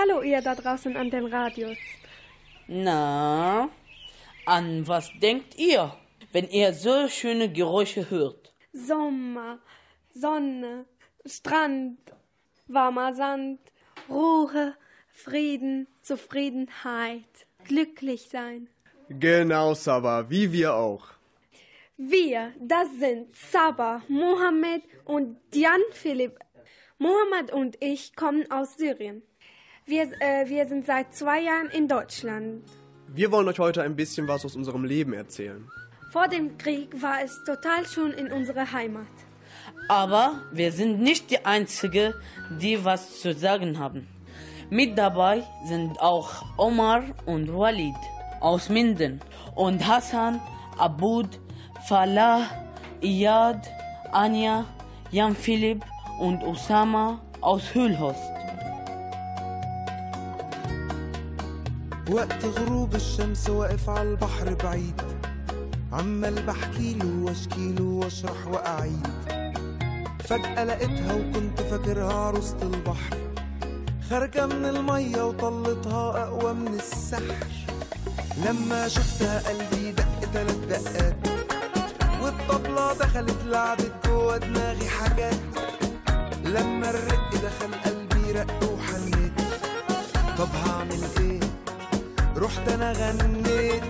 Hallo ihr da draußen an den Radios. Na, an was denkt ihr, wenn ihr so schöne Geräusche hört? Sommer, Sonne, Strand, warmer Sand, Ruhe, Frieden, Zufriedenheit, glücklich sein. Genau, Saba, wie wir auch. Wir, das sind Saba, Mohammed und Jan Philipp. Mohammed und ich kommen aus Syrien. Wir, äh, wir sind seit zwei Jahren in Deutschland. Wir wollen euch heute ein bisschen was aus unserem Leben erzählen. Vor dem Krieg war es total schön in unserer Heimat. Aber wir sind nicht die Einzigen, die was zu sagen haben. Mit dabei sind auch Omar und Walid aus Minden und Hassan, Abud, Falah, Iyad, Anja, Jan Philipp und Osama aus Hüllhorst. وقت غروب الشمس واقف على البحر بعيد. عمال بحكيله واشكيله واشرح وأعيد. فجأة لقيتها وكنت فاكرها عروسة البحر. خارجة من المية وطلتها أقوى من السحر. لما شفتها قلبي دق تلات دقات. والطبلة دخلت لعبت جوا دماغي حاجات. لما الرق دخل قلبي رق وحنيت. طب هعمل إيه؟ رحت انا غنيت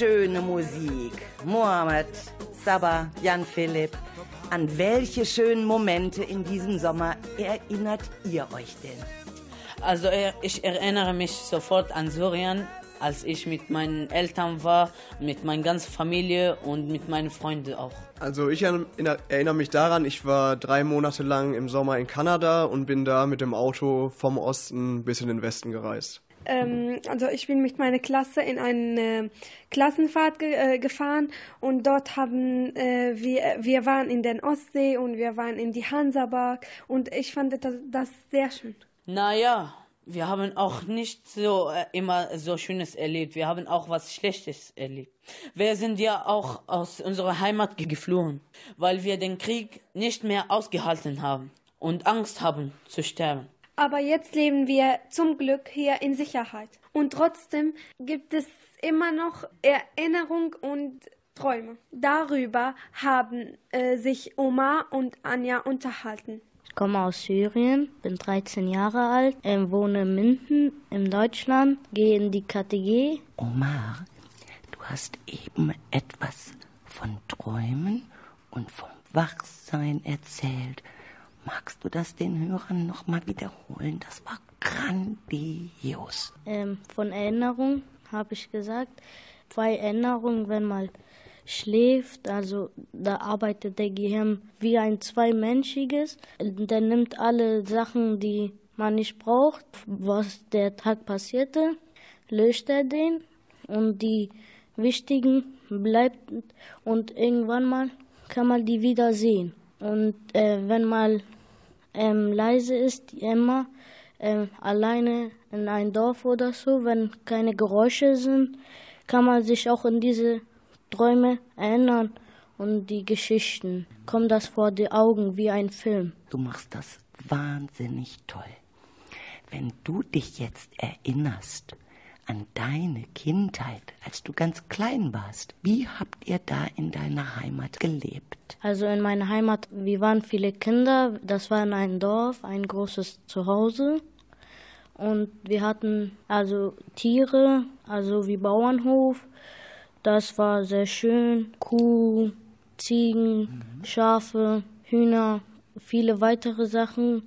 schöne Musik. Mohammed, Saba, Jan Philipp, an welche schönen Momente in diesem Sommer erinnert ihr euch denn? Also ich erinnere mich sofort an Syrien, als ich mit meinen Eltern war, mit meiner ganzen Familie und mit meinen Freunden auch. Also ich erinnere mich daran, ich war drei Monate lang im Sommer in Kanada und bin da mit dem Auto vom Osten bis in den Westen gereist. Ähm, also ich bin mit meiner Klasse in eine Klassenfahrt ge äh, gefahren und dort haben äh, wir wir waren in den Ostsee und wir waren in die Hansaberg und ich fand das, das sehr schön. Naja, wir haben auch nicht so äh, immer so Schönes erlebt. Wir haben auch was Schlechtes erlebt. Wir sind ja auch aus unserer Heimat geflohen, weil wir den Krieg nicht mehr ausgehalten haben und Angst haben zu sterben. Aber jetzt leben wir zum Glück hier in Sicherheit. Und trotzdem gibt es immer noch Erinnerung und Träume. Darüber haben äh, sich Omar und Anja unterhalten. Ich komme aus Syrien, bin 13 Jahre alt, äh, wohne in Minden in Deutschland, gehe in die KTG. Omar, du hast eben etwas von Träumen und vom Wachsein erzählt. Magst du das den Hörern nochmal wiederholen? Das war grandios. Ähm, von Erinnerung habe ich gesagt. Zwei Erinnerungen, wenn man schläft, also da arbeitet der Gehirn wie ein zweimenschliches. Der nimmt alle Sachen, die man nicht braucht, was der Tag passierte, löscht er den und die wichtigen bleibt und irgendwann mal kann man die wieder sehen. Und äh, wenn man ähm, leise ist, immer äh, alleine in ein Dorf oder so, wenn keine Geräusche sind, kann man sich auch in diese Träume erinnern und die Geschichten. Kommt das vor die Augen wie ein Film. Du machst das wahnsinnig toll. Wenn du dich jetzt erinnerst an deine Kindheit, als du ganz klein warst, wie habt ihr da in deiner Heimat gelebt? Also in meiner Heimat, wir waren viele Kinder, das war in einem Dorf, ein großes Zuhause. Und wir hatten also Tiere, also wie Bauernhof, das war sehr schön. Kuh, Ziegen, Schafe, Hühner, viele weitere Sachen.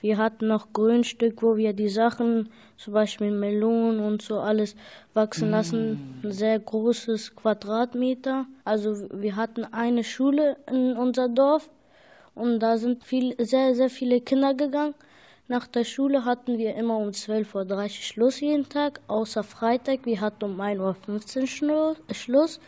Wir hatten noch Grünstück, wo wir die Sachen, zum Beispiel Melonen und so alles wachsen lassen. Ein sehr großes Quadratmeter. Also wir hatten eine Schule in unser Dorf und da sind viel, sehr, sehr viele Kinder gegangen. Nach der Schule hatten wir immer um 12.30 Uhr Schluss jeden Tag, außer Freitag. Wir hatten um 1.15 Uhr Schluss.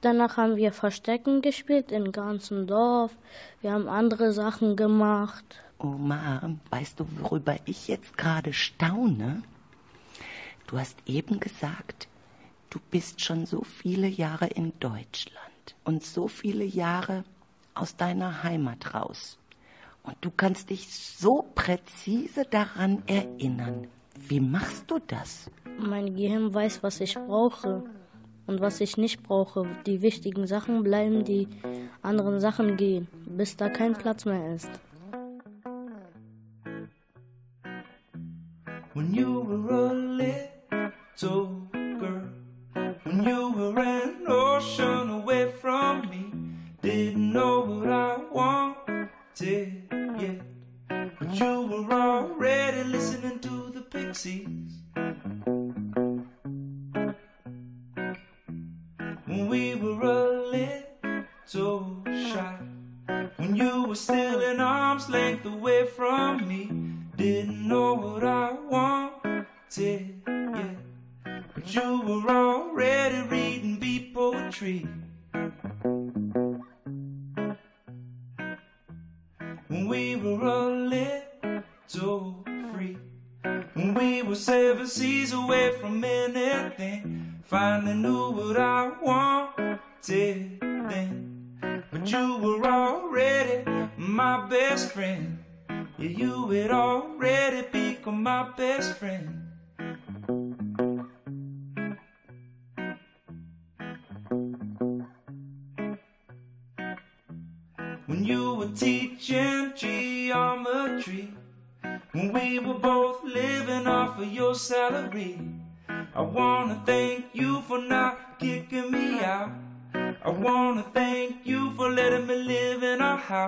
Danach haben wir Verstecken gespielt im ganzen Dorf. Wir haben andere Sachen gemacht. Omar, weißt du, worüber ich jetzt gerade staune? Du hast eben gesagt, du bist schon so viele Jahre in Deutschland und so viele Jahre aus deiner Heimat raus. Und du kannst dich so präzise daran erinnern. Wie machst du das? Mein Gehirn weiß, was ich brauche und was ich nicht brauche. Die wichtigen Sachen bleiben, die anderen Sachen gehen, bis da kein Platz mehr ist.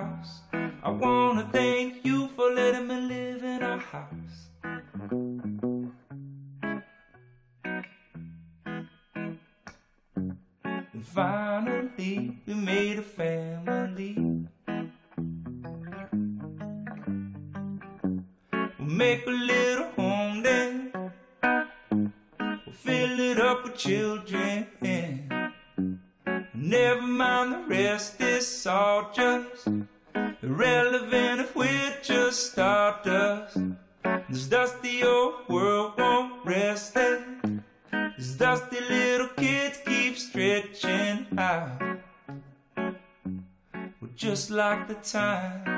House. I wanna thank you for letting me live in our house. And finally, we made a family. We'll make a little time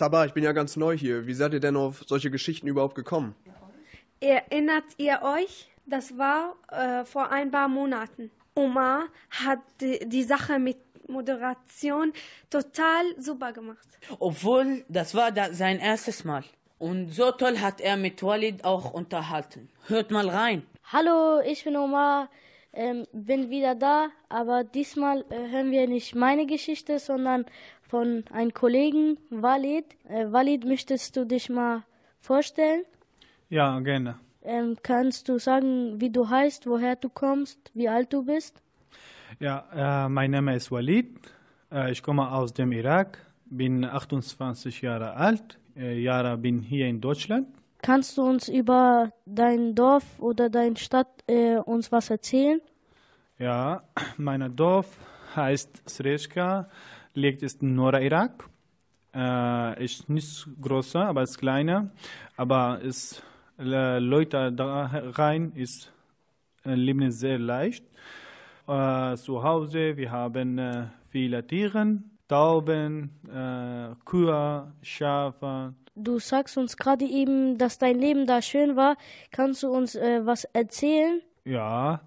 Sabah, ich bin ja ganz neu hier. Wie seid ihr denn auf solche Geschichten überhaupt gekommen? Erinnert ihr euch? Das war äh, vor ein paar Monaten. Omar hat die, die Sache mit Moderation total super gemacht. Obwohl, das war da sein erstes Mal. Und so toll hat er mit Walid auch unterhalten. Hört mal rein. Hallo, ich bin Omar, ähm, bin wieder da, aber diesmal äh, hören wir nicht meine Geschichte, sondern von einem Kollegen, Walid. Äh, Walid, möchtest du dich mal vorstellen? Ja, gerne. Ähm, kannst du sagen, wie du heißt, woher du kommst, wie alt du bist? Ja, äh, mein Name ist Walid. Äh, ich komme aus dem Irak, bin 28 Jahre alt. Äh, Jahre bin hier in Deutschland. Kannst du uns über dein Dorf oder deine Stadt äh, uns was erzählen? Ja, mein Dorf heißt Srečka, liegt in Nordirak. Äh, ist nicht größer, aber ist kleiner. Aber ist äh, Leute da rein ist äh, leben sehr leicht. Äh, zu Hause wir haben äh, viele Tiere, Tauben, äh, Kühe, Schafe. Du sagst uns gerade eben, dass dein Leben da schön war. Kannst du uns äh, was erzählen? Ja,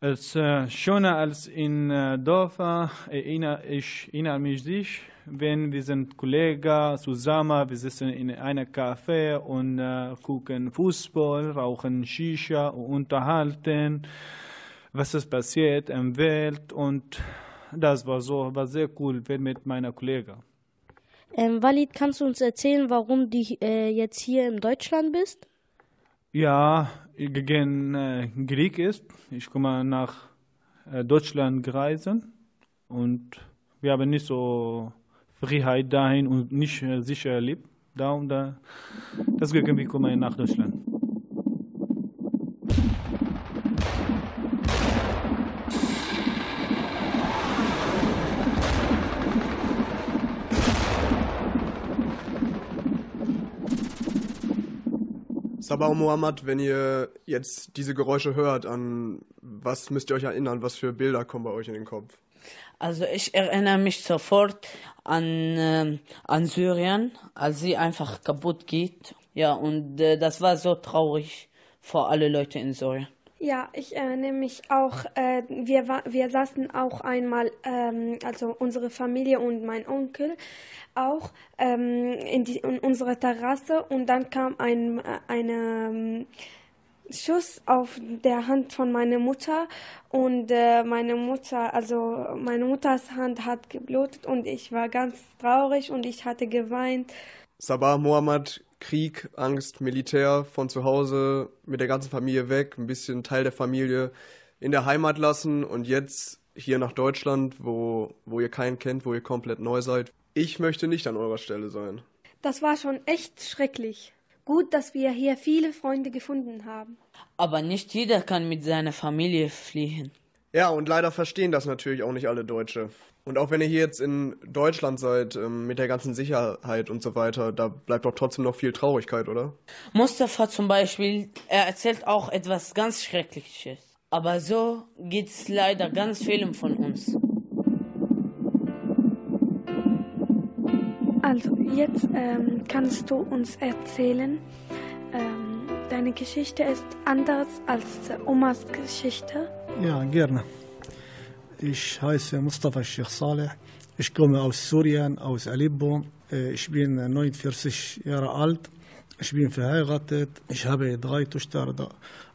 es ist äh, schöner als in äh, Dörfer. Erinnere, ich erinnere mich sich, wenn wir sind Kollegen zusammen, wir sitzen in einem Café und äh, gucken Fußball, rauchen Shisha und unterhalten, was ist passiert in der Welt und das war so, war sehr cool mit meiner Kollegen. Ähm, Walid, kannst du uns erzählen, warum du äh, jetzt hier in Deutschland bist? Ja, gegen äh, Krieg ist. Ich komme nach äh, Deutschland gereisen und wir haben nicht so Freiheit dahin und nicht äh, sicher erlebt. Da und da. Deswegen wir kommen nach Deutschland. Sabah und Mohammed, wenn ihr jetzt diese Geräusche hört, an was müsst ihr euch erinnern? Was für Bilder kommen bei euch in den Kopf? Also ich erinnere mich sofort an, ähm, an Syrien, als sie einfach kaputt geht. Ja, und äh, das war so traurig für alle Leute in Syrien. Ja, ich erinnere mich auch, äh, wir, wir saßen auch einmal, ähm, also unsere Familie und mein Onkel auch ähm, in, die, in unsere Terrasse und dann kam ein äh, eine, ähm, Schuss auf der Hand von meiner Mutter und äh, meine Mutter, also meine Mutters Hand hat geblutet und ich war ganz traurig und ich hatte geweint. Sabah, Mohammed, Krieg, Angst, Militär, von zu Hause mit der ganzen Familie weg, ein bisschen Teil der Familie in der Heimat lassen und jetzt hier nach Deutschland, wo, wo ihr keinen kennt, wo ihr komplett neu seid. Ich möchte nicht an eurer Stelle sein. Das war schon echt schrecklich. Gut, dass wir hier viele Freunde gefunden haben. Aber nicht jeder kann mit seiner Familie fliehen. Ja, und leider verstehen das natürlich auch nicht alle Deutsche. Und auch wenn ihr hier jetzt in Deutschland seid, ähm, mit der ganzen Sicherheit und so weiter, da bleibt doch trotzdem noch viel Traurigkeit, oder? Mustafa zum Beispiel, er erzählt auch etwas ganz Schreckliches. Aber so geht's leider ganz vielen von uns. Also, jetzt ähm, kannst du uns erzählen, ähm, deine Geschichte ist anders als Omas Geschichte. Ja, gerne. Ich heiße Mustafa Sheikh Saleh. Ich komme aus Syrien, aus Aleppo. Äh, Ich bin 49 Jahre alt. Ich bin verheiratet. Ich habe drei Töchter, da-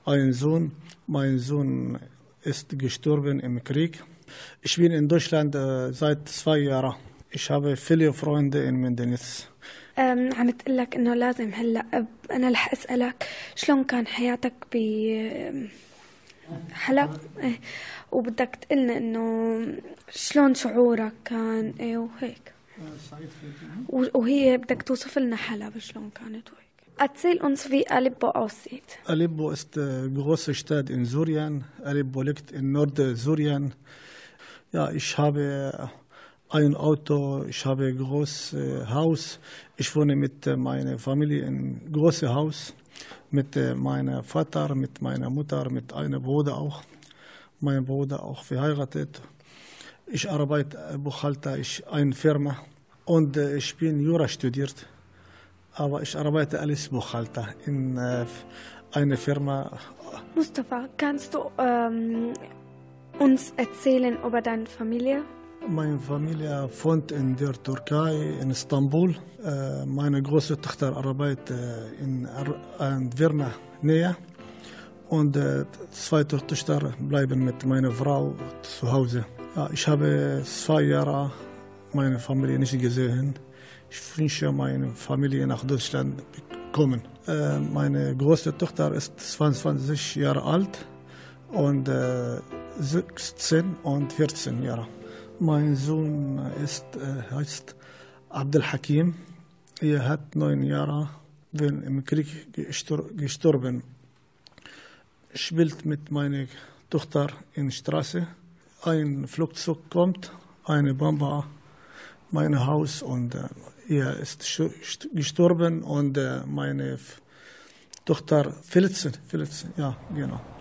einen Sohn. Mein Sohn ist gestorben im Krieg. Ich bin in Deutschland äh, seit zwei Jahren. Ich habe viele Freunde in Mendenitz. أم، عم تقول لك انه لازم هلا أب- انا رح اسالك شلون كان حياتك ب أم، حلب إيه، وبدك تقلنا انه شلون شعورك كان ايه وهيك و- وهي بدك توصف لنا حلب شلون كانت وهيك Erzähl uns, wie Aleppo aussieht. Aleppo ist eine große Stadt in Syrien. Aleppo liegt in Nordsyrien. Ja, ich habe ein Auto, ich habe ein großes Haus. Ich wohne mit äh, meiner Familie in einem großen Haus. Mit äh, meinem Vater, mit meiner Mutter, mit einem Bruder auch. Mein Bruder auch verheiratet. Ich arbeite äh, Buchhalter, ich eine Firma. Und äh, ich bin Jura studiert. Aber ich arbeite als Buchhalter in äh, einer Firma. Mustafa, kannst du ähm, uns erzählen über deine Familie? Meine Familie wohnt in der Türkei, in Istanbul. Äh, meine große Tochter arbeitet äh, in einer Firma Nähe. Und äh, zwei Töchter bleiben mit meiner Frau zu Hause. Ich habe zwei Jahre meine Familie nicht gesehen. Ich wünsche meine Familie nach Deutschland kommen. Meine große Tochter ist 22 Jahre alt und äh, 16 und 14 Jahre. Mein Sohn ist, äh, heißt Abdel Hakim. Er hat neun Jahre wenn im Krieg gestor gestorben. Spielt mit meiner Tochter in der Straße. Ein Flugzeug kommt, eine Bombe, mein Haus und äh, er ist gestorben und äh, meine Tochter verletzt, verletzt, ja, genau.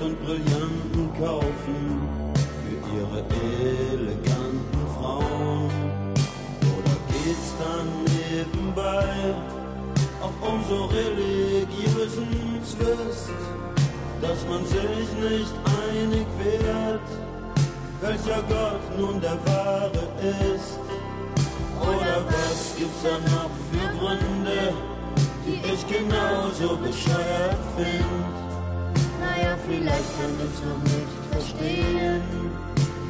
Und Brillanten kaufen für ihre eleganten Frauen. Oder geht's dann nebenbei auch um so religiösen Zwist, dass man sich nicht einig wird, welcher Gott nun der wahre ist? Oder was gibt's da noch für Gründe, die ich genauso bescheuert find? vielleicht kann ich noch nicht verstehen,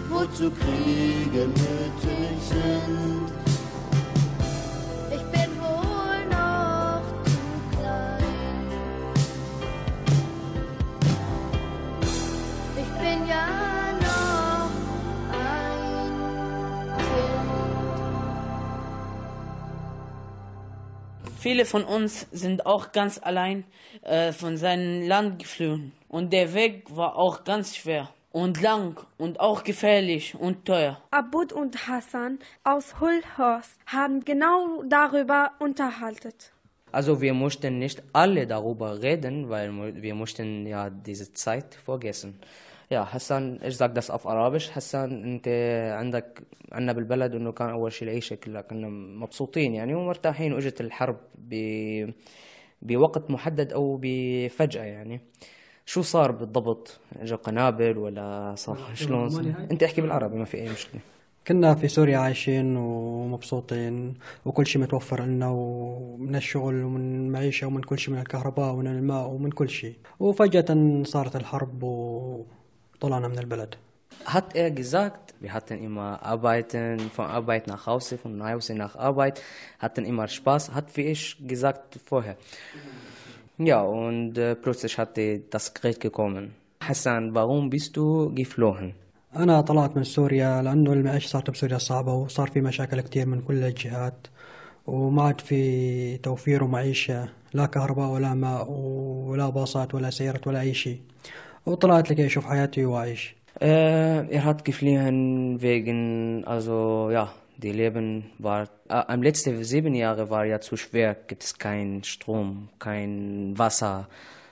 wozu Kriege nötig sind. Ich bin wohl noch zu klein. Ich bin ja noch ein Kind. Viele von uns sind auch ganz allein äh, von seinem Land geflohen Und der Weg war auch ganz schwer und lang und auch gefährlich und teuer. Abud und Hassan aus Hullhorst haben genau darüber unterhalten. Also wir mussten nicht alle darüber reden, weil wir mussten ja diese Zeit vergessen. يا حسن ايش ذاك دس auf Arabisch حسن انت عندك عنا بالبلد انه كان اول شيء العيشه كلها كنا مبسوطين يعني ومرتاحين واجت الحرب ب... بوقت محدد او بفجاه يعني شو صار بالضبط؟ اجوا قنابل ولا صار شلون؟ أنت احكي بالعربي ما في أي مشكلة. كنا في سوريا عايشين ومبسوطين وكل شيء متوفر لنا ومن الشغل ومن المعيشة ومن كل شيء من الكهرباء ومن الماء ومن كل شيء. وفجأة صارت الحرب وطلعنا من البلد. Hat er gesagt, wir hatten immer Arbeiten, von Arbeit nach Hause, von Hause nach Arbeit, hatten immer Spaß, hat wie ich gesagt vorher. Ja, und äh, plötzlich hatte das Krieg gekommen. Hassan, warum bist du geflohen? أنا طلعت من سوريا لأنه المعيشة صارت بسوريا صعبة وصار في مشاكل كتير من كل الجهات وما عاد في توفير ومعيشة لا كهرباء ولا ماء ولا باصات ولا سيارات ولا أي شيء وطلعت لكي أشوف حياتي وأعيش Äh, er hat geflohen wegen, also ja, die Leben war, äh, am letzten sieben Jahre war ja zu schwer, gibt es kein Strom, kein Wasser,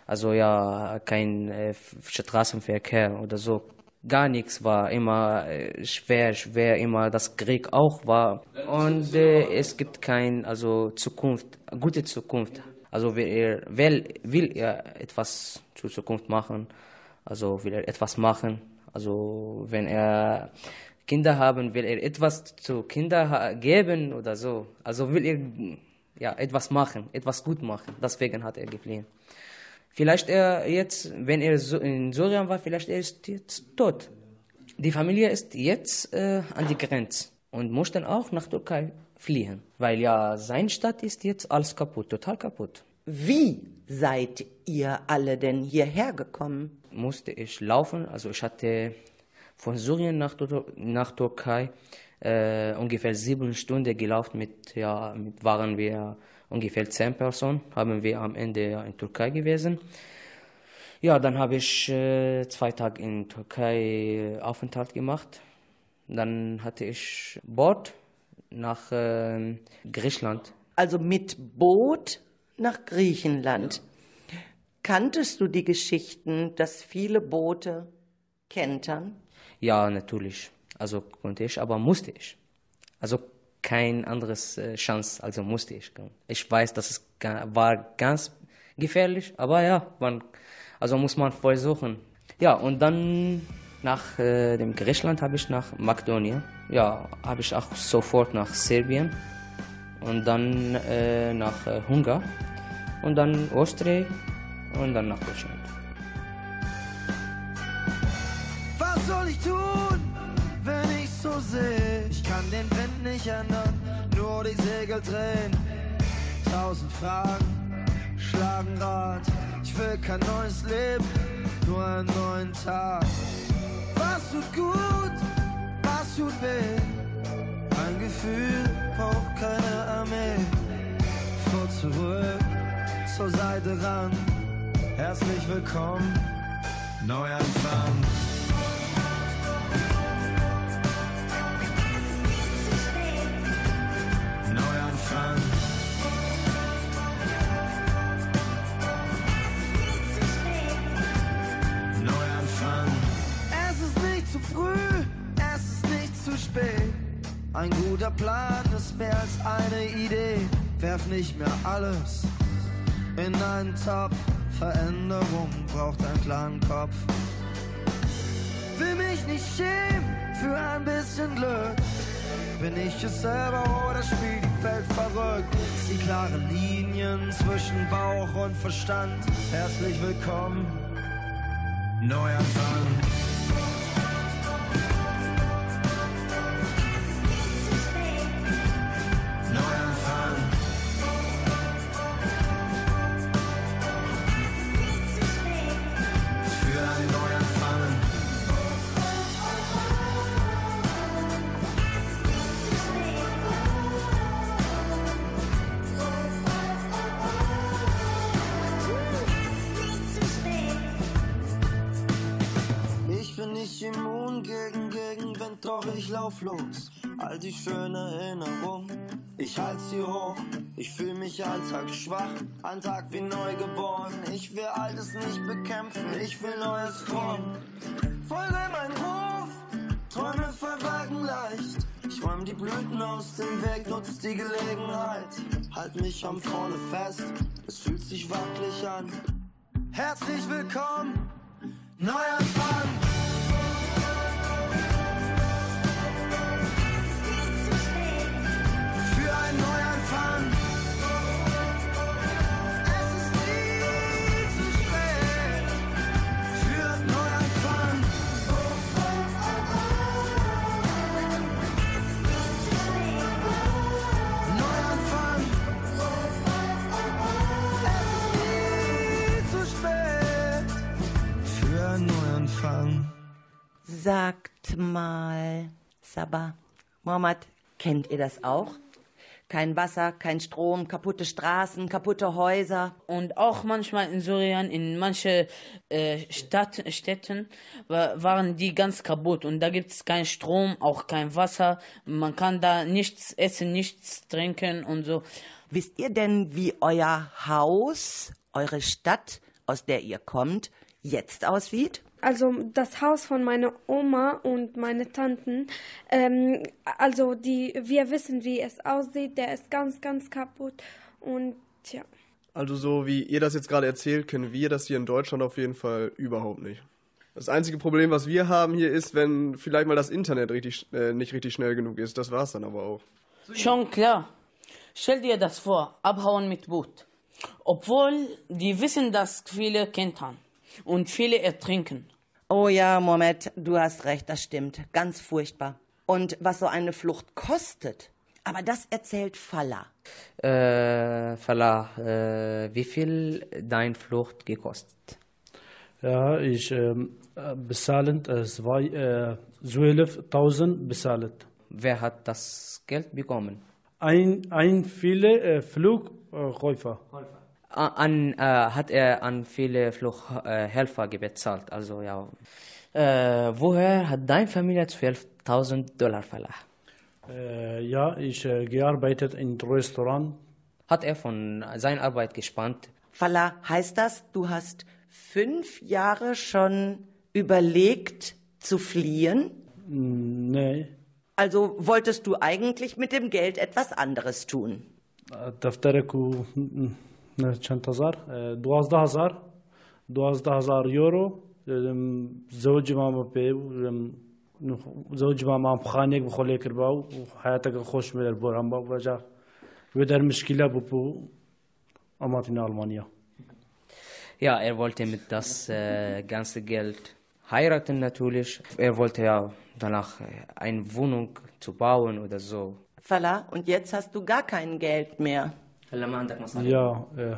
also ja, kein äh, Straßenverkehr oder so. Gar nichts war immer äh, schwer, schwer, immer das Krieg auch war. Und äh, es gibt kein, also Zukunft, gute Zukunft. Also will will, will er etwas zur Zukunft machen, also will er etwas machen. Also wenn er Kinder haben, will er etwas zu Kindern geben oder so. Also will er ja etwas machen, etwas gut machen. Deswegen hat er geflohen. Vielleicht er jetzt, wenn er in Syrien war, vielleicht er ist jetzt tot. Die Familie ist jetzt äh, an die Grenze und muss dann auch nach Türkei fliehen, weil ja sein Stadt ist jetzt alles kaputt, total kaputt. Wie seid ihr alle denn hierher gekommen? Musste ich laufen, also ich hatte von Syrien nach, nach Türkei äh, ungefähr sieben Stunden gelaufen. Mit, ja, mit waren wir ungefähr zehn Personen, haben wir am Ende ja in Türkei gewesen. Ja, dann habe ich äh, zwei Tage in Türkei Aufenthalt gemacht. Dann hatte ich Boot nach äh, Griechenland. Also mit Boot nach Griechenland. Kanntest du die Geschichten, dass viele Boote kentern? Ja, natürlich. Also konnte ich, aber musste ich. Also kein anderes äh, Chance, also musste ich. Ich weiß, dass es war ganz gefährlich, aber ja, man, also muss man versuchen. Ja, und dann nach äh, dem Griechenland habe ich nach Makedonien. Ja, habe ich auch sofort nach Serbien und dann äh, nach äh, Ungarn und dann Österreich und dann nach Deutschland. Nicht ändern, nur die Segel drehen. Tausend Fragen schlagen Rad. Ich will kein neues Leben, nur einen neuen Tag. Was tut gut, was tut weh? Ein Gefühl braucht keine Armee. Vor zurück, zur Seite ran. Herzlich willkommen, Neuanfang. Neuanfang. Neuanfang. Es ist nicht zu früh, es ist nicht zu spät. Ein guter Plan ist mehr als eine Idee. Werf nicht mehr alles in einen Topf. Veränderung braucht einen klaren Kopf. Will mich nicht schämen für ein bisschen Glück. Bin ich es selber oder spielt die Welt verrückt? Die klaren Linien zwischen Bauch und Verstand. Herzlich willkommen, Neuanfang. Los, all die schönen Erinnerungen. Ich halt sie hoch, ich fühl mich ein Tag schwach, ein Tag wie neugeboren. Ich will Altes nicht bekämpfen, ich will Neues formen. Folge mein Ruf, Träume verwagen leicht. Ich räum die Blüten aus dem Weg, nutz die Gelegenheit. Halt mich am Vorne fest, es fühlt sich wackelig an. Herzlich willkommen, neuer Fang. Sagt mal, Sabah, Mohammed, kennt ihr das auch? Kein Wasser, kein Strom, kaputte Straßen, kaputte Häuser. Und auch manchmal in Syrien, in manchen äh, Stadt, Städten, wa- waren die ganz kaputt. Und da gibt es keinen Strom, auch kein Wasser. Man kann da nichts essen, nichts trinken und so. Wisst ihr denn, wie euer Haus, eure Stadt, aus der ihr kommt, jetzt aussieht? Also das Haus von meiner Oma und meine Tanten, ähm, also die, wir wissen, wie es aussieht. Der ist ganz, ganz kaputt und ja. Also so wie ihr das jetzt gerade erzählt, kennen wir das hier in Deutschland auf jeden Fall überhaupt nicht. Das einzige Problem, was wir haben hier, ist, wenn vielleicht mal das Internet richtig, äh, nicht richtig schnell genug ist. Das war's dann aber auch. Schon klar. Stell dir das vor, abhauen mit Boot. Obwohl die wissen, dass viele kentern und viele ertrinken. Oh ja, Mohammed, du hast recht, das stimmt. Ganz furchtbar. Und was so eine Flucht kostet, aber das erzählt Falla. Äh, Falah, äh, wie viel dein Flucht gekostet? Ja, ich äh, bezahlen äh, zwei, äh, 12.000 bezahlt. Wer hat das Geld bekommen? Ein, ein viele äh, Flugkäufer. A- An, äh, hat er an viele Fluchthelfer bezahlt. Also ja. Äh, woher hat deine Familie 12.000 Dollar Falah? Äh, ja, ich äh, gearbeitet in Restaurant. Hat er von seiner Arbeit gespannt? Falla, heißt das, du hast fünf Jahre schon überlegt zu fliehen? Nee. Also wolltest du eigentlich mit dem Geld etwas anderes tun? دفترك و چند هزار دوازده هزار دوازده هزار يورو ام، زوجي ماما بي ام، زوجي ماما بخانيك بخولي كرباو وحياتك خوش من البوران باو رجع ودر مشكلة ببو أماتنا ألمانيا Ja, er wollte mit das äh, ganze Geld heiraten natürlich. Er wollte ja danach äh, eine Wohnung zu bauen oder so. Falla, und jetzt hast du gar kein Geld mehr. Ja, äh,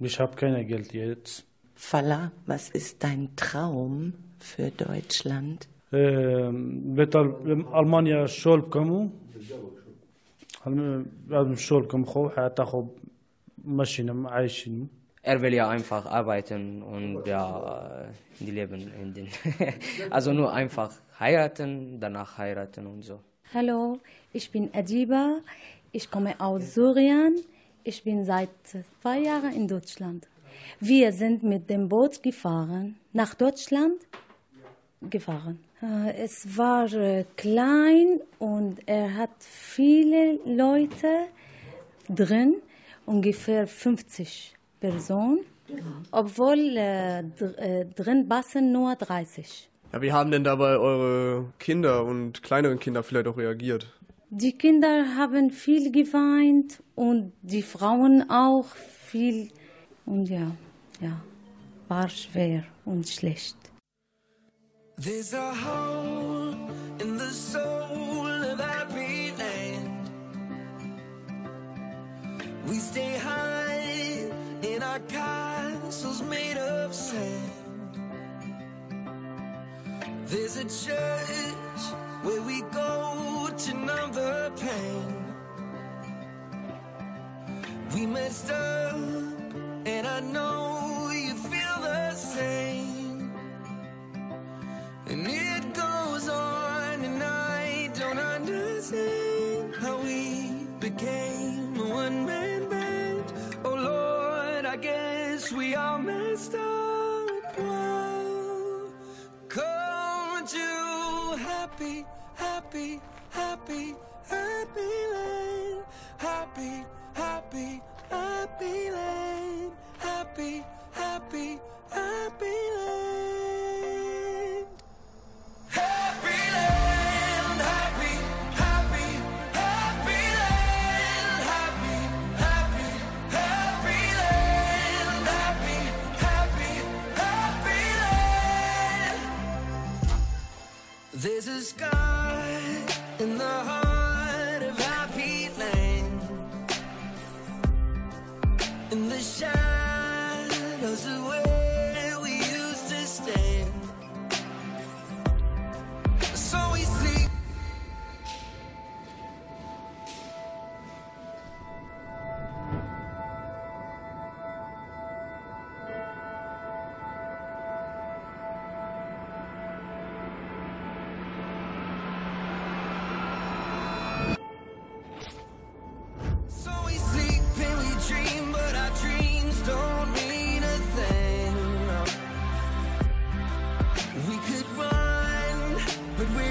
ich habe kein Geld jetzt. Falla, was ist dein Traum für Deutschland? ام، بطل ألمانيا شول بكمو لازم شول بكم خو حتى خو ماشيين عايشين Er will ja einfach arbeiten und ja, die leben in den. also nur einfach heiraten, danach heiraten und so. Hallo, ich bin Adiba. Ich komme aus Syrien. Ich bin seit zwei Jahren in Deutschland. Wir sind mit dem Boot gefahren, nach Deutschland gefahren. Äh, Es war äh, klein und er hat viele Leute drin, ungefähr 50 Personen, obwohl äh, dr- drin passen nur 30. Ja, wie haben denn dabei eure Kinder und kleineren Kinder vielleicht auch reagiert? Die Kinder haben viel geweint und die Frauen auch viel. Und ja, ja, war schwer und schlecht. There's a hole in the soul of every land. We stay high in our castles made of sand. There's a church where we go to numb the pain. We messed up, and I know happy, happy land. Happy, We could run, but we're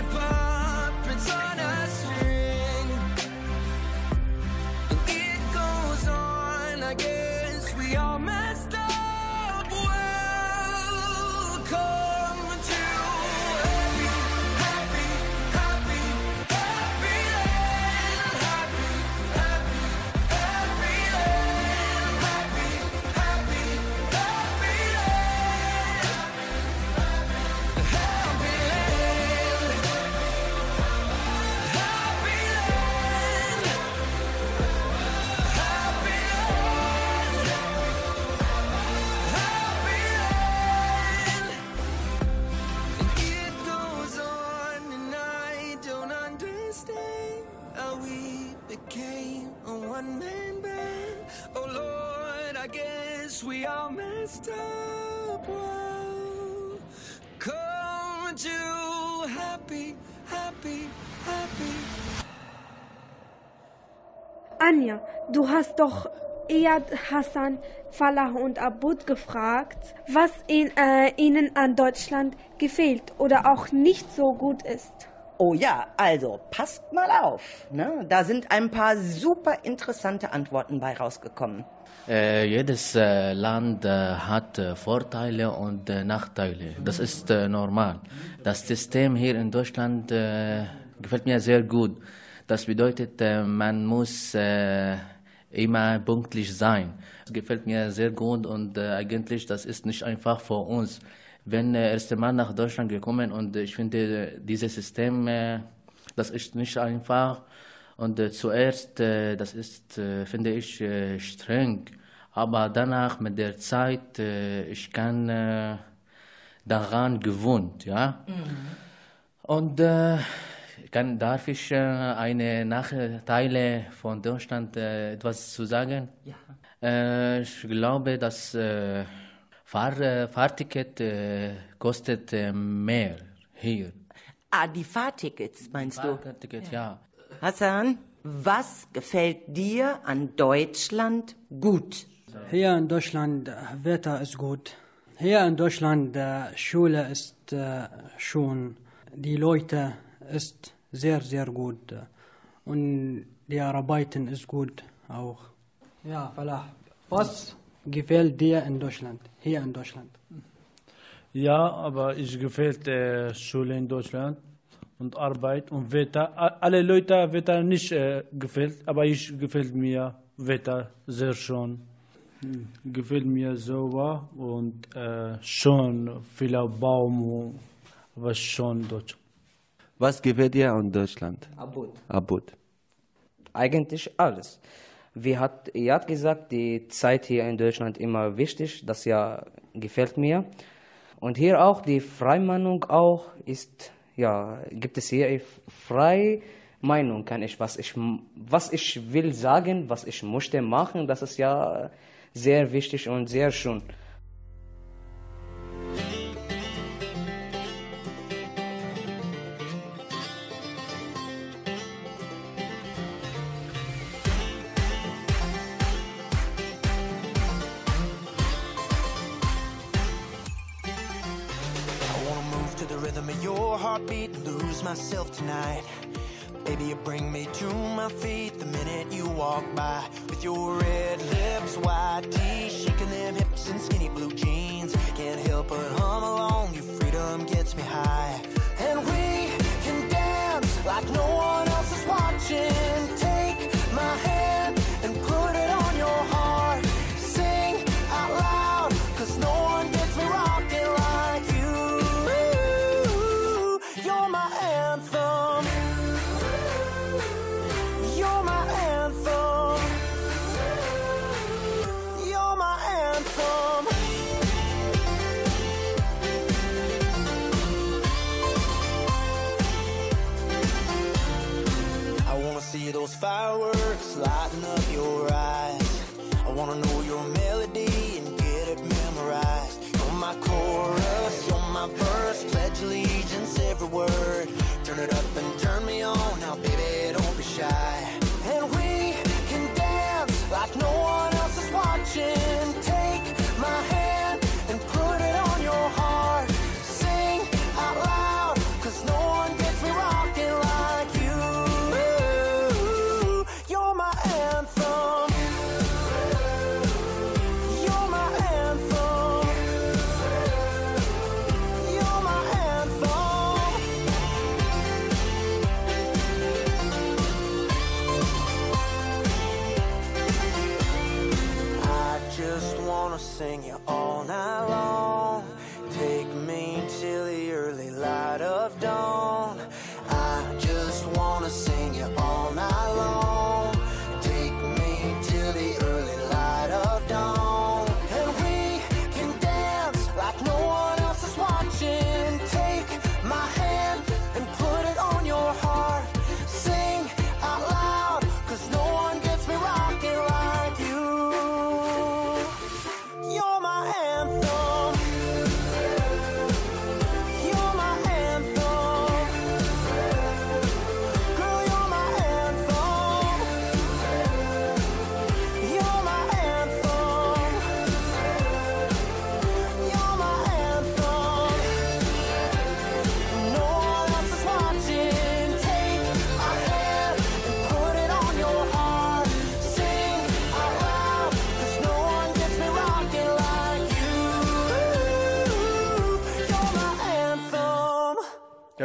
doch Iyad Hassan, Falah und Abud gefragt, was in, äh, ihnen an Deutschland gefehlt oder auch nicht so gut ist. Oh ja, also passt mal auf. Ne? Da sind ein paar super interessante Antworten bei rausgekommen. Äh, jedes äh, Land äh, hat äh, Vorteile und äh, Nachteile. Das ist äh, normal. Das System hier in Deutschland äh, gefällt mir sehr gut. Das bedeutet, äh, man muss äh, immer pünktlich sein. Das gefällt mir sehr gut und äh, eigentlich das ist nicht einfach für uns. Wenn äh, erste Mal nach Deutschland gekommen und ich finde äh, dieses System, äh, das ist nicht einfach. Und äh, zuerst, äh, das ist, äh, finde ich, äh, streng. Aber danach mit der Zeit, äh, ich kann äh, daran gewohnt, ja. Und äh, kann, darf ich äh, eine Nachteile von Deutschland äh, etwas zu sagen? Ja. Äh, ich glaube, dass äh, Fahr, äh, Fahrticket äh, kostet äh, mehr hier. Ah, die Fahrtickets meinst du? Fahrticket, ja. Hassan, was gefällt dir an Deutschland gut? Hier in Deutschland, Wetter ist gut. Hier in Deutschland, Schule ist äh, schon, die Leute ist sehr, sehr gut. Und die Arbeiten ist gut auch. Ja, Falah, was gefällt dir in Deutschland, hier in Deutschland? Ja, aber ich gefällt äh, Schule in Deutschland und Arbeit und Wetter. Alle Leute Wetter nicht äh, gefällt, aber ich gefällt mir Wetter sehr schön. Hm, Gefällt mir so und äh, schon viele Baum, aber schon Deutsch. Was gefällt dir an Deutschland? Abud. Abud. Eigentlich alles. Wie hat Iyad gesagt, die Zeit hier in Deutschland immer wichtig, das ja gefällt mir. Und hier auch die Freimeinung auch ist, ja, gibt es hier freie Meinung, kann ich, was ich, was ich will sagen, was ich möchte machen, das ist ja sehr wichtig und sehr schön. Rhythm of your heartbeat lose myself tonight. Baby, you bring me to my feet the minute you walk by with your red lips, white teeth, shaking them hips and skinny blue jeans. Can't help but hum along. Your freedom gets me high, my verse, pledge allegiance every word. Turn it up and turn me on. Now, baby, sing you all night long.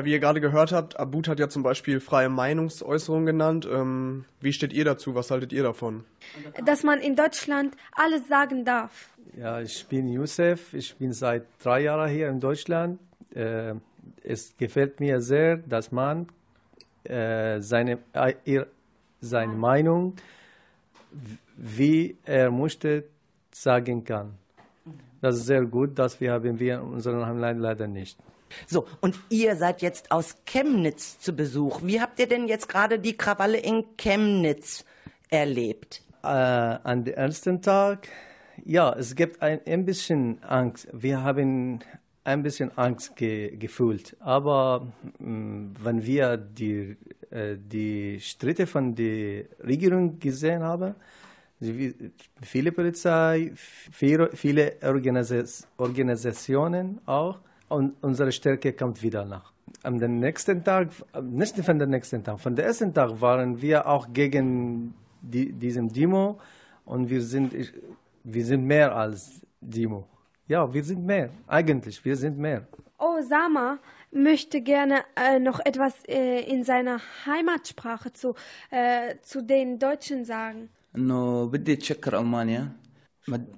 Wie ihr gerade gehört habt, Abud hat ja zum Beispiel freie Meinungsäußerung genannt. Ähm, wie steht ihr dazu? Was haltet ihr davon? Dass man in Deutschland alles sagen darf. Ja, ich bin Youssef. Ich bin seit drei Jahren hier in Deutschland. Äh, es gefällt mir sehr, dass man äh, seine, äh, ihr, seine Meinung, wie er möchte, sagen kann. Das ist sehr gut, das wir haben wir in unserem Heimland leider nicht. So, und ihr seid jetzt aus Chemnitz zu Besuch. Wie habt ihr denn jetzt gerade die Krawalle in Chemnitz erlebt? Äh, an dem ersten Tag, ja, es gibt ein, ein bisschen Angst. Wir haben ein bisschen Angst ge gefühlt. Aber mh, wenn wir die, äh, die Schritte von der Regierung gesehen haben, viele Polizei, viele, Organisa- Organisationen auch, und unsere Stärke kommt wieder nach. Am nächsten Tag, nicht von dem nächsten Tag, von dem ersten Tag waren wir auch gegen die, diesem Demo und wir sind, wir sind mehr als Demo. Ja, wir sind mehr. Eigentlich, wir sind mehr. Oh, Sama möchte gerne äh, noch etwas äh, in seiner Heimatsprache zu, äh, zu den Deutschen sagen. No, bitte Checker Almania.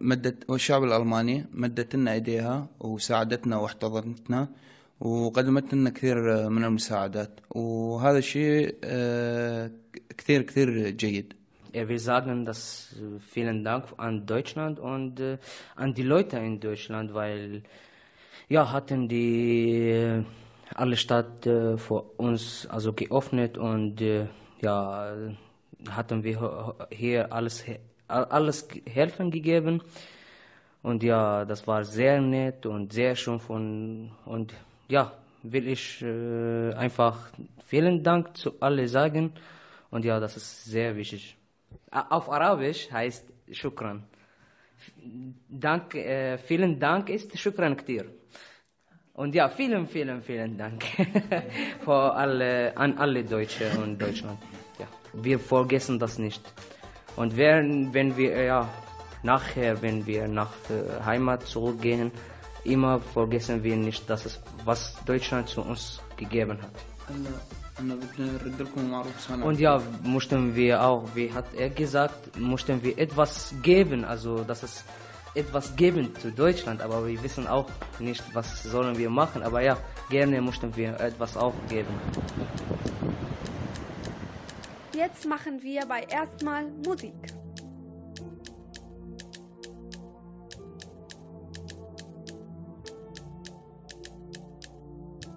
مدت والشعب الالماني مدت لنا ايديها وساعدتنا واحتضنتنا وقدمت لنا كثير من المساعدات وهذا الشيء آه، كثير كثير جيد Er will sagen, dass äh, vielen Dank an Deutschland und äh, an die Leute in Deutschland, weil ja hatten die äh, alle Stadt äh, vor uns also geöffnet und äh, ja hatten wir ho- hier alles he- a- alles helfen gegeben. Und ja, das war sehr nett und sehr schön von und ja, will ich äh, einfach vielen Dank zu alle sagen und ja, das ist sehr wichtig. Auf Arabisch heißt Shukran. Dank, äh, vielen Dank ist Shukran Ktir. Und ja, vielen, vielen, vielen Dank alle, an alle Deutsche und Deutschland. Ja, wir vergessen das nicht. Und wenn, wenn wir äh, ja, nachher, wenn wir nach äh, Heimat zurückgehen, immer vergessen wir nicht, dass es, was Deutschland zu uns gegeben hat. Und ja, mussten wir auch, wie hat er gesagt, mussten wir etwas geben, also dass es etwas geben zu Deutschland, aber wir wissen auch nicht, was sollen wir machen. Aber ja, gerne mussten wir etwas auch geben. Jetzt machen wir bei erstmal Musik.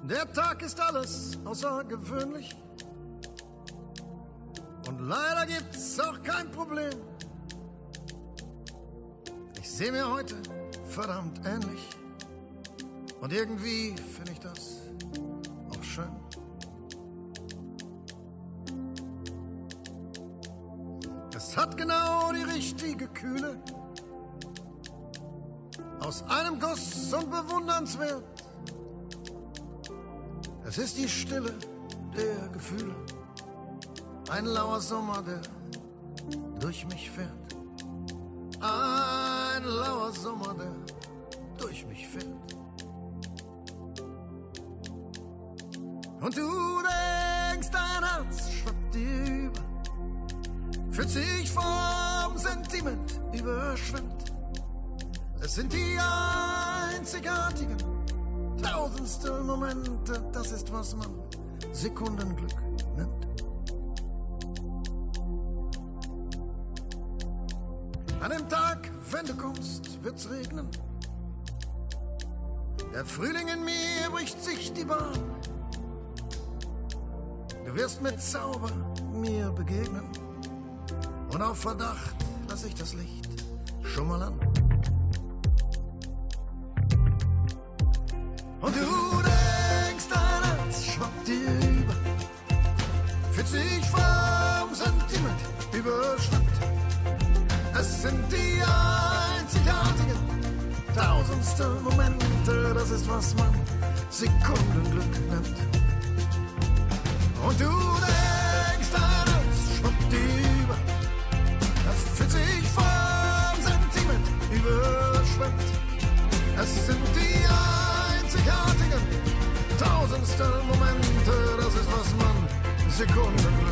Der Tag ist alles außergewöhnlich. Und leider gibt's auch kein Problem. Ich sehe mir heute verdammt ähnlich. Und irgendwie finde ich das hat genau die richtige Kühle. Aus einem Guss und bewundernswert. Es ist die Stille der Gefühle. Ein lauer Sommer, der durch mich fährt. Ein lauer Sommer, der durch mich fährt. Und du denkst, dein Herz. Fühlt sich vom Sentiment überschwemmt. Es sind die einzigartigen Tausendstel Momente, das ist, was man Sekundenglück nennt. An dem Tag, wenn du kommst, wird's regnen. Der Frühling in mir bricht sich die Bahn. Du wirst mit Zauber mir begegnen. Und auf Verdacht lass ich das Licht schon mal an. Und du denkst, dein Herz schwappt dir über, fühlt sich vom Sentiment überschwemmt. Es sind die einzigartigen Tausendstel Momente, das ist, was man Sekundenglück nennt. Und du denkst, Momente, das ist, was man Sekundenglück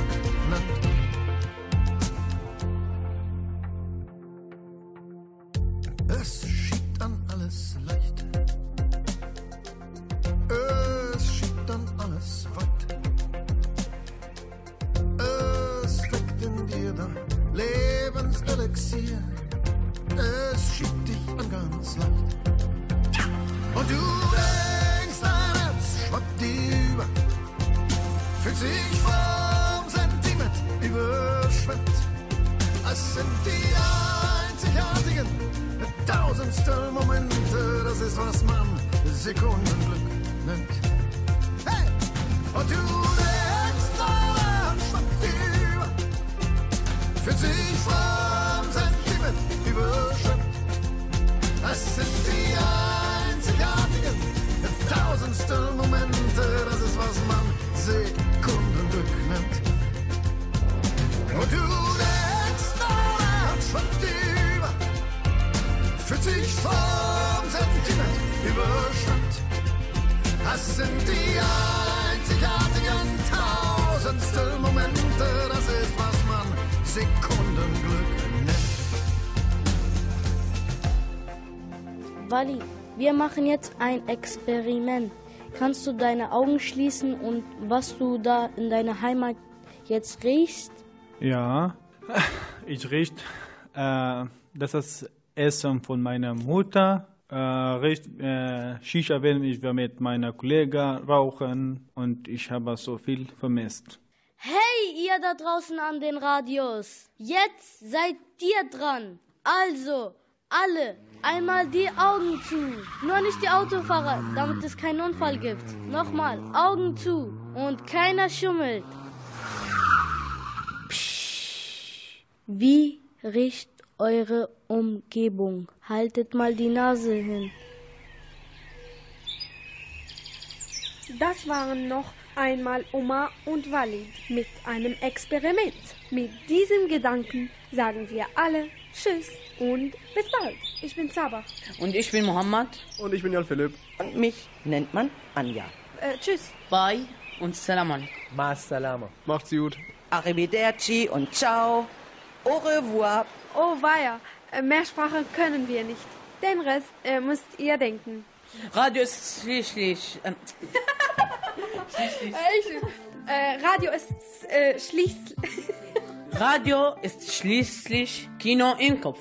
vom Sentiment überschwemmt. Es sind die einzigartigen Tausendstel Momente, das ist, was man Sekundenglück nennt. Wally, wir machen jetzt ein Experiment. Kannst du deine Augen schließen und was du da in deiner Heimat jetzt riechst? Ja, ich riecht, äh, das ist Essen von meiner Mutter. Äh, riecht äh, Shisha, wenn ich war mit meiner Kollegen rauchen und ich habe so viel vermisst. Hey, ihr da draußen an den Radios. Jetzt seid ihr dran. Also, alle, einmal die Augen zu. Nur nicht die Autofahrer, damit es keinen Unfall gibt. Nochmal, Augen zu. Und keiner schummelt. Psch. Wie riecht eure Umgebung? Haltet mal die Nase hin. das waren noch einmal Omar und Walid mit einem Experiment. Mit diesem Gedanken sagen wir alle Tschüss und bis bald. Ich bin Sabah. Und ich bin Mohammed. Und ich bin Jan Philipp. Und mich nennt man Anja. Äh, tschüss. Bye und Salam alaikum. Ma salama. Macht's gut. Arrivederci und ciao. Au revoir. Oh weia, äh, mehr Sprache können wir nicht. Den Rest äh, müsst ihr denken. Radio ist schließlich. Ähm. Äh, äh, Radio ist äh, schließlich. Radio ist schließlich Kino im Kopf.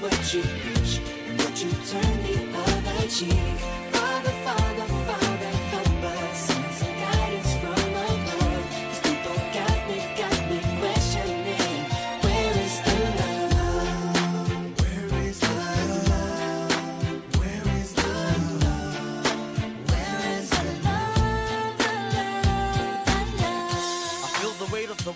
what you preach, and what you turn the other cheek. Father, Father,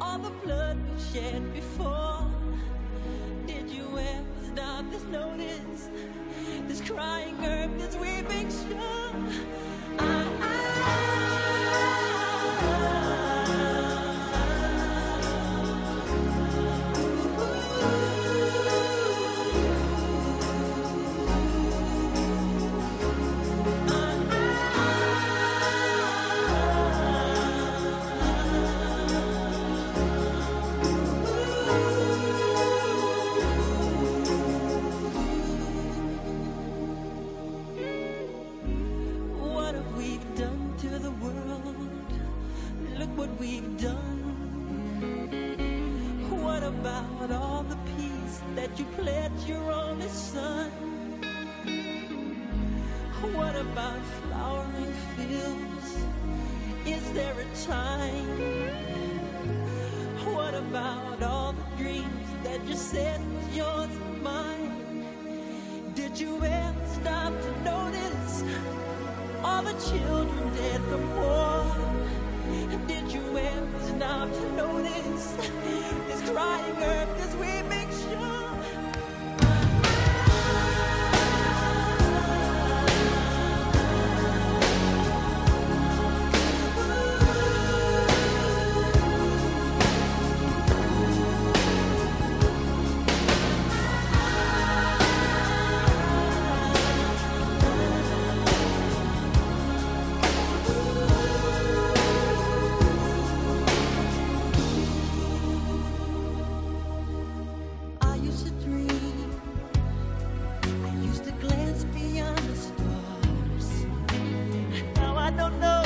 all the blood we shed before? Did you ever stop to notice this crying earth, this weeping shore? I don't know